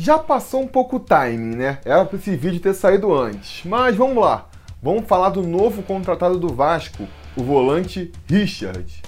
Já passou um pouco o timing, né? Era para esse vídeo ter saído antes. Mas vamos lá. Vamos falar do novo contratado do Vasco, o volante Richard.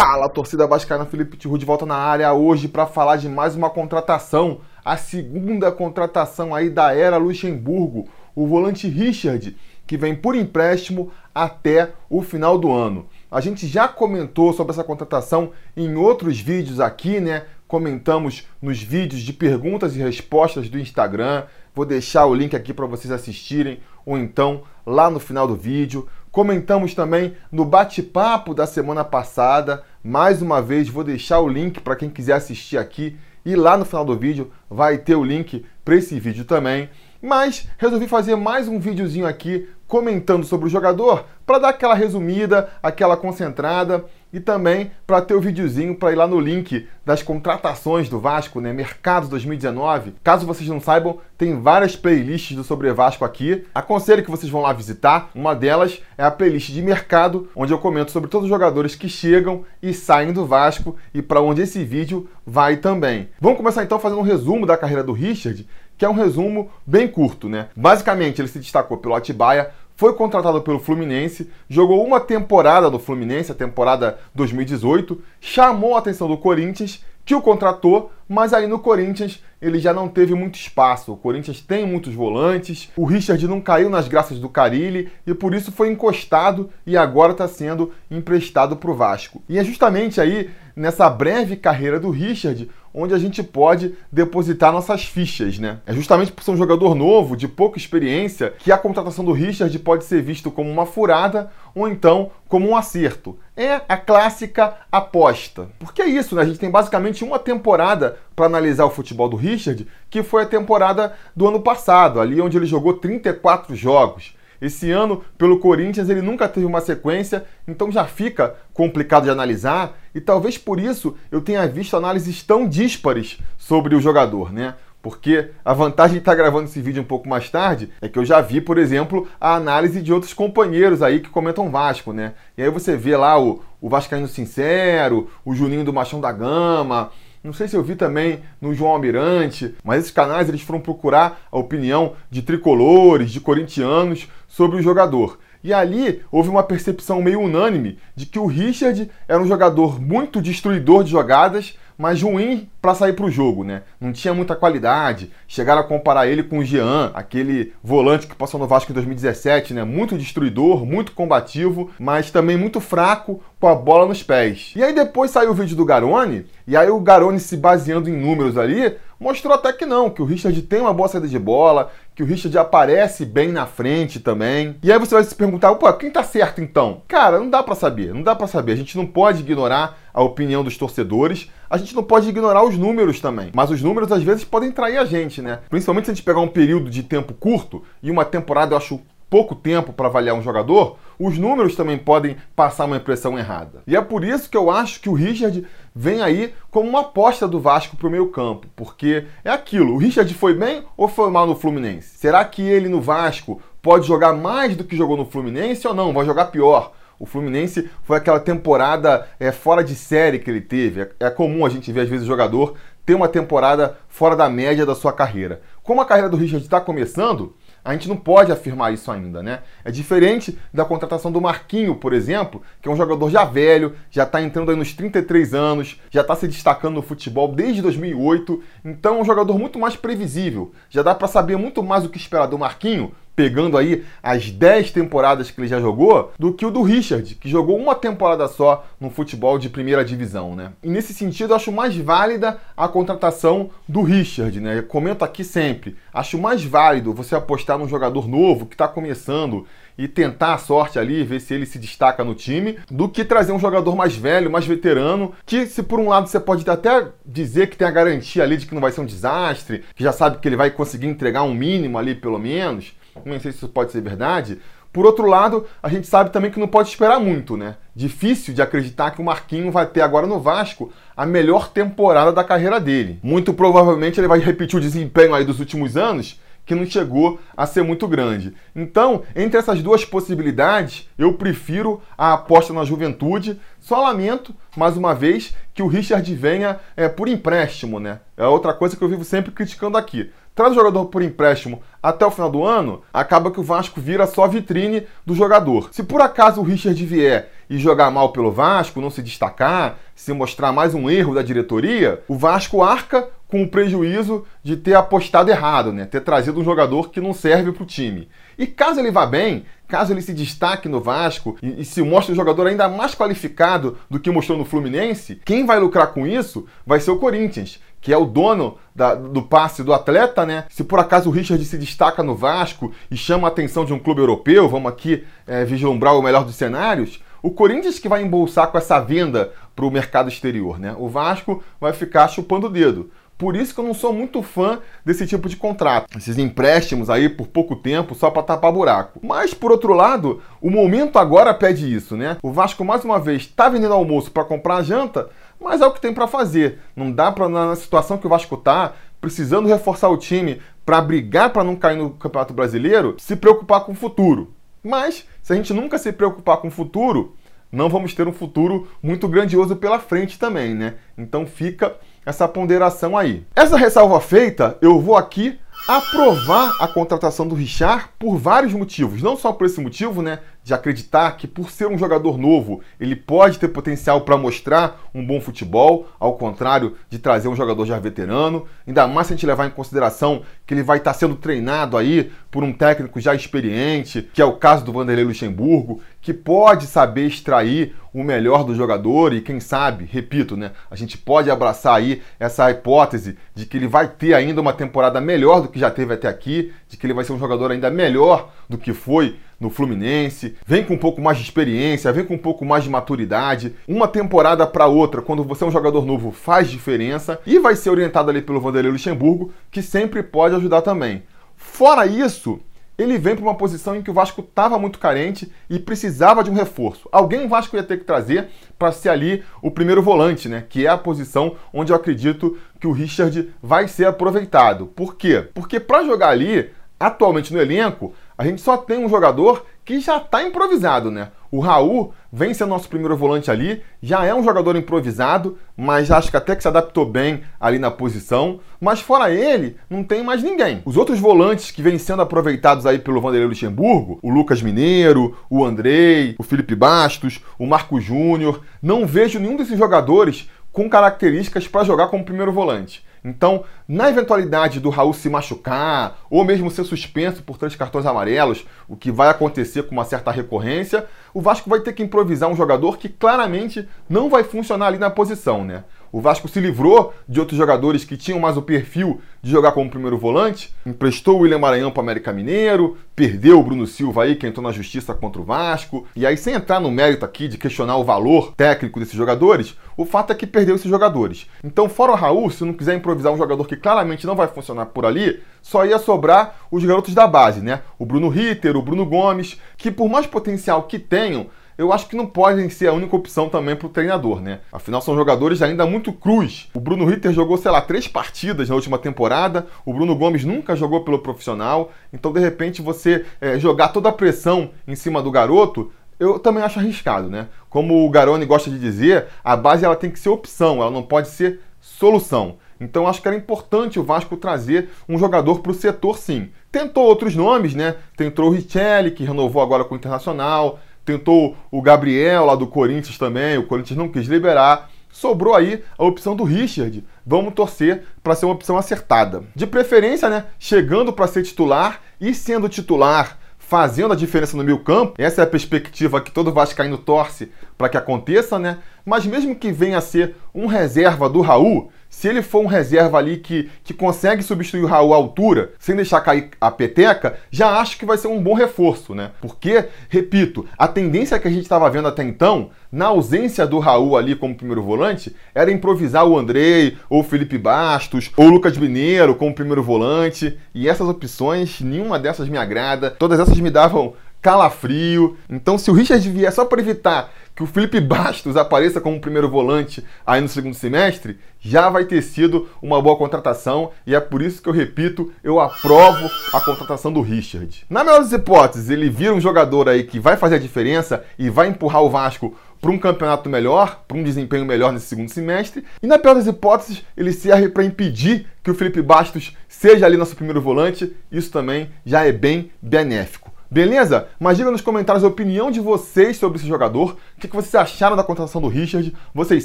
Fala, torcida vascaína, Felipe Tiru de volta na área hoje para falar de mais uma contratação, a segunda contratação aí da era Luxemburgo, o volante Richard, que vem por empréstimo até o final do ano. A gente já comentou sobre essa contratação em outros vídeos aqui, né? Comentamos nos vídeos de perguntas e respostas do Instagram. Vou deixar o link aqui para vocês assistirem ou então lá no final do vídeo. Comentamos também no bate-papo da semana passada. Mais uma vez, vou deixar o link para quem quiser assistir aqui. E lá no final do vídeo vai ter o link para esse vídeo também. Mas resolvi fazer mais um videozinho aqui comentando sobre o jogador para dar aquela resumida, aquela concentrada e também para ter o videozinho para ir lá no link das contratações do Vasco, né, Mercado 2019. Caso vocês não saibam, tem várias playlists do Sobre Vasco aqui. Aconselho que vocês vão lá visitar. Uma delas é a playlist de mercado, onde eu comento sobre todos os jogadores que chegam e saem do Vasco e para onde esse vídeo vai também. Vamos começar então fazendo um resumo da carreira do Richard, que é um resumo bem curto, né? Basicamente, ele se destacou pelo Atibaia, foi contratado pelo Fluminense, jogou uma temporada no Fluminense, a temporada 2018, chamou a atenção do Corinthians, que o contratou, mas aí no Corinthians ele já não teve muito espaço. O Corinthians tem muitos volantes, o Richard não caiu nas graças do Carilli e por isso foi encostado e agora está sendo emprestado para o Vasco. E é justamente aí nessa breve carreira do Richard onde a gente pode depositar nossas fichas, né? É justamente por ser um jogador novo, de pouca experiência, que a contratação do Richard pode ser visto como uma furada ou então como um acerto. É a clássica aposta. Porque é isso, né? A gente tem basicamente uma temporada para analisar o futebol do Richard, que foi a temporada do ano passado, ali onde ele jogou 34 jogos. Esse ano, pelo Corinthians, ele nunca teve uma sequência, então já fica complicado de analisar, e talvez por isso eu tenha visto análises tão díspares sobre o jogador, né? Porque a vantagem de estar gravando esse vídeo um pouco mais tarde é que eu já vi, por exemplo, a análise de outros companheiros aí que comentam Vasco, né? E aí você vê lá o, o Vascaíno Sincero, o Juninho do Machão da Gama, não sei se eu vi também no João Almirante, mas esses canais eles foram procurar a opinião de tricolores, de corintianos sobre o jogador. E ali houve uma percepção meio unânime de que o Richard era um jogador muito destruidor de jogadas, mas ruim para sair para o jogo, né? Não tinha muita qualidade. Chegaram a comparar ele com o Jean, aquele volante que passou no Vasco em 2017, né? Muito destruidor, muito combativo, mas também muito fraco com a bola nos pés. E aí depois saiu o vídeo do Garone, e aí o Garone se baseando em números ali, mostrou até que não, que o Richard tem uma boa saída de bola, que o Richard aparece bem na frente também. E aí você vai se perguntar, pô, quem tá certo então? Cara, não dá para saber, não dá para saber. A gente não pode ignorar a opinião dos torcedores, a gente não pode ignorar os números também. Mas os números às vezes podem trair a gente, né? Principalmente se a gente pegar um período de tempo curto e uma temporada eu acho pouco tempo para avaliar um jogador, os números também podem passar uma impressão errada. E é por isso que eu acho que o Richard vem aí como uma aposta do Vasco para o meio campo, porque é aquilo, o Richard foi bem ou foi mal no Fluminense? Será que ele no Vasco pode jogar mais do que jogou no Fluminense ou não? Vai jogar pior? O Fluminense foi aquela temporada é, fora de série que ele teve. É, é comum a gente ver, às vezes, o jogador ter uma temporada fora da média da sua carreira. Como a carreira do Richard está começando, a gente não pode afirmar isso ainda, né? É diferente da contratação do Marquinho, por exemplo, que é um jogador já velho, já está entrando aí nos 33 anos, já está se destacando no futebol desde 2008, então é um jogador muito mais previsível. Já dá para saber muito mais o que esperar do Marquinho pegando aí as 10 temporadas que ele já jogou, do que o do Richard, que jogou uma temporada só no futebol de primeira divisão, né? E nesse sentido, acho mais válida a contratação do Richard, né? Eu comento aqui sempre. Acho mais válido você apostar num jogador novo que está começando e tentar a sorte ali, ver se ele se destaca no time, do que trazer um jogador mais velho, mais veterano, que se por um lado você pode até dizer que tem a garantia ali de que não vai ser um desastre, que já sabe que ele vai conseguir entregar um mínimo ali pelo menos, não sei se isso pode ser verdade. Por outro lado, a gente sabe também que não pode esperar muito, né? Difícil de acreditar que o Marquinho vai ter agora no Vasco a melhor temporada da carreira dele. Muito provavelmente ele vai repetir o desempenho aí dos últimos anos, que não chegou a ser muito grande. Então, entre essas duas possibilidades, eu prefiro a aposta na juventude. Só lamento, mais uma vez, que o Richard venha é, por empréstimo, né? É outra coisa que eu vivo sempre criticando aqui. Traz o jogador por empréstimo até o final do ano, acaba que o Vasco vira só vitrine do jogador. Se por acaso o Richard vier e jogar mal pelo Vasco, não se destacar, se mostrar mais um erro da diretoria, o Vasco arca com o prejuízo de ter apostado errado, né? Ter trazido um jogador que não serve para o time. E caso ele vá bem, caso ele se destaque no Vasco e, e, se mostre um jogador ainda mais qualificado do que mostrou no Fluminense, quem vai lucrar com isso vai ser o Corinthians, que é o dono da, do passe do atleta, né? Se por acaso o Richard se destaca no Vasco e chama a atenção de um clube europeu, vamos aqui é, vislumbrar o melhor dos cenários, o Corinthians que vai embolsar com essa venda para o mercado exterior, né? O Vasco vai ficar chupando o dedo. Por isso que eu não sou muito fã desse tipo de contrato. Esses empréstimos aí por pouco tempo só para tapar buraco. Mas, por outro lado, o momento agora pede isso, né? O Vasco, mais uma vez, está vendendo almoço para comprar janta, mas é o que tem para fazer. Não dá para, na situação que o Vasco está, precisando reforçar o time para brigar para não cair no Campeonato Brasileiro, se preocupar com o futuro. Mas, se a gente nunca se preocupar com o futuro, não vamos ter um futuro muito grandioso pela frente também, né? Então fica essa ponderação aí. Essa ressalva feita, eu vou aqui aprovar a contratação do Richard por vários motivos. Não só por esse motivo, né, de acreditar que por ser um jogador novo, ele pode ter potencial para mostrar um bom futebol, ao contrário de trazer um jogador já veterano. Ainda mais se a gente levar em consideração que ele vai estar sendo treinado aí por um técnico já experiente, que é o caso do Vanderlei Luxemburgo, que pode saber extrair o melhor do jogador e quem sabe, repito, né, a gente pode abraçar aí essa hipótese de que ele vai ter ainda uma temporada melhor do que já teve até aqui, de que ele vai ser um jogador ainda melhor do que foi no Fluminense, vem com um pouco mais de experiência, vem com um pouco mais de maturidade. Uma temporada para outra, quando você é um jogador novo, faz diferença e vai ser orientado ali pelo Vanderlei Luxemburgo, que sempre pode ajudar também. Fora isso, ele vem para uma posição em que o Vasco estava muito carente e precisava de um reforço. Alguém o Vasco ia ter que trazer para ser ali o primeiro volante, né? Que é a posição onde eu acredito que o Richard vai ser aproveitado. Por quê? Porque para jogar ali, atualmente no elenco, a gente só tem um jogador que já está improvisado, né? O Raul vem ser nosso primeiro volante ali, já é um jogador improvisado, mas acho que até que se adaptou bem ali na posição. Mas fora ele, não tem mais ninguém. Os outros volantes que vêm sendo aproveitados aí pelo Vanderlei Luxemburgo, o Lucas Mineiro, o Andrei, o Felipe Bastos, o Marco Júnior, não vejo nenhum desses jogadores com características para jogar como primeiro volante. Então, na eventualidade do Raul se machucar ou mesmo ser suspenso por três cartões amarelos, o que vai acontecer com uma certa recorrência, o Vasco vai ter que improvisar um jogador que claramente não vai funcionar ali na posição, né? O Vasco se livrou de outros jogadores que tinham mais o perfil de jogar como primeiro volante, emprestou o William Maranhão para o América Mineiro, perdeu o Bruno Silva aí, que entrou na justiça contra o Vasco. E aí, sem entrar no mérito aqui de questionar o valor técnico desses jogadores, o fato é que perdeu esses jogadores. Então, fora o Raul, se não quiser improvisar um jogador que claramente não vai funcionar por ali, só ia sobrar os garotos da base, né? O Bruno Ritter, o Bruno Gomes, que por mais potencial que tenham, eu acho que não podem ser a única opção também para o treinador, né? Afinal, são jogadores ainda muito cruz. O Bruno Ritter jogou, sei lá, três partidas na última temporada, o Bruno Gomes nunca jogou pelo profissional, então de repente você é, jogar toda a pressão em cima do garoto eu também acho arriscado, né? Como o Garoni gosta de dizer, a base ela tem que ser opção, ela não pode ser solução. Então acho que era importante o Vasco trazer um jogador para o setor, sim. Tentou outros nomes, né? Tentou o Richelli, que renovou agora com o Internacional tentou o Gabriel lá do Corinthians também, o Corinthians não quis liberar. Sobrou aí a opção do Richard. Vamos torcer para ser uma opção acertada. De preferência, né, chegando para ser titular e sendo titular, fazendo a diferença no meio campo. Essa é a perspectiva que todo vascaíno torce para que aconteça, né? Mas mesmo que venha a ser um reserva do Raul, se ele for um reserva ali que, que consegue substituir o Raul à altura, sem deixar cair a peteca, já acho que vai ser um bom reforço, né? Porque, repito, a tendência que a gente estava vendo até então, na ausência do Raul ali como primeiro volante, era improvisar o Andrei, ou Felipe Bastos, ou Lucas Mineiro como primeiro volante. E essas opções, nenhuma dessas me agrada. Todas essas me davam calafrio. Então, se o Richard vier só para evitar que o Felipe Bastos apareça como primeiro volante aí no segundo semestre, já vai ter sido uma boa contratação e é por isso que eu repito, eu aprovo a contratação do Richard. Na melhor das hipóteses, ele vira um jogador aí que vai fazer a diferença e vai empurrar o Vasco para um campeonato melhor, para um desempenho melhor nesse segundo semestre. E na pior das hipóteses, ele serve para impedir que o Felipe Bastos seja ali nosso primeiro volante. Isso também já é bem benéfico. Beleza? Mas diga nos comentários a opinião de vocês sobre esse jogador. O que vocês acharam da contratação do Richard? Vocês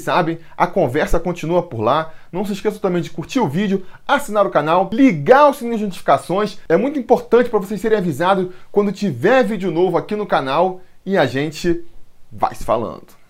sabem, a conversa continua por lá. Não se esqueçam também de curtir o vídeo, assinar o canal, ligar o sininho de notificações. É muito importante para vocês serem avisados quando tiver vídeo novo aqui no canal. E a gente vai se falando.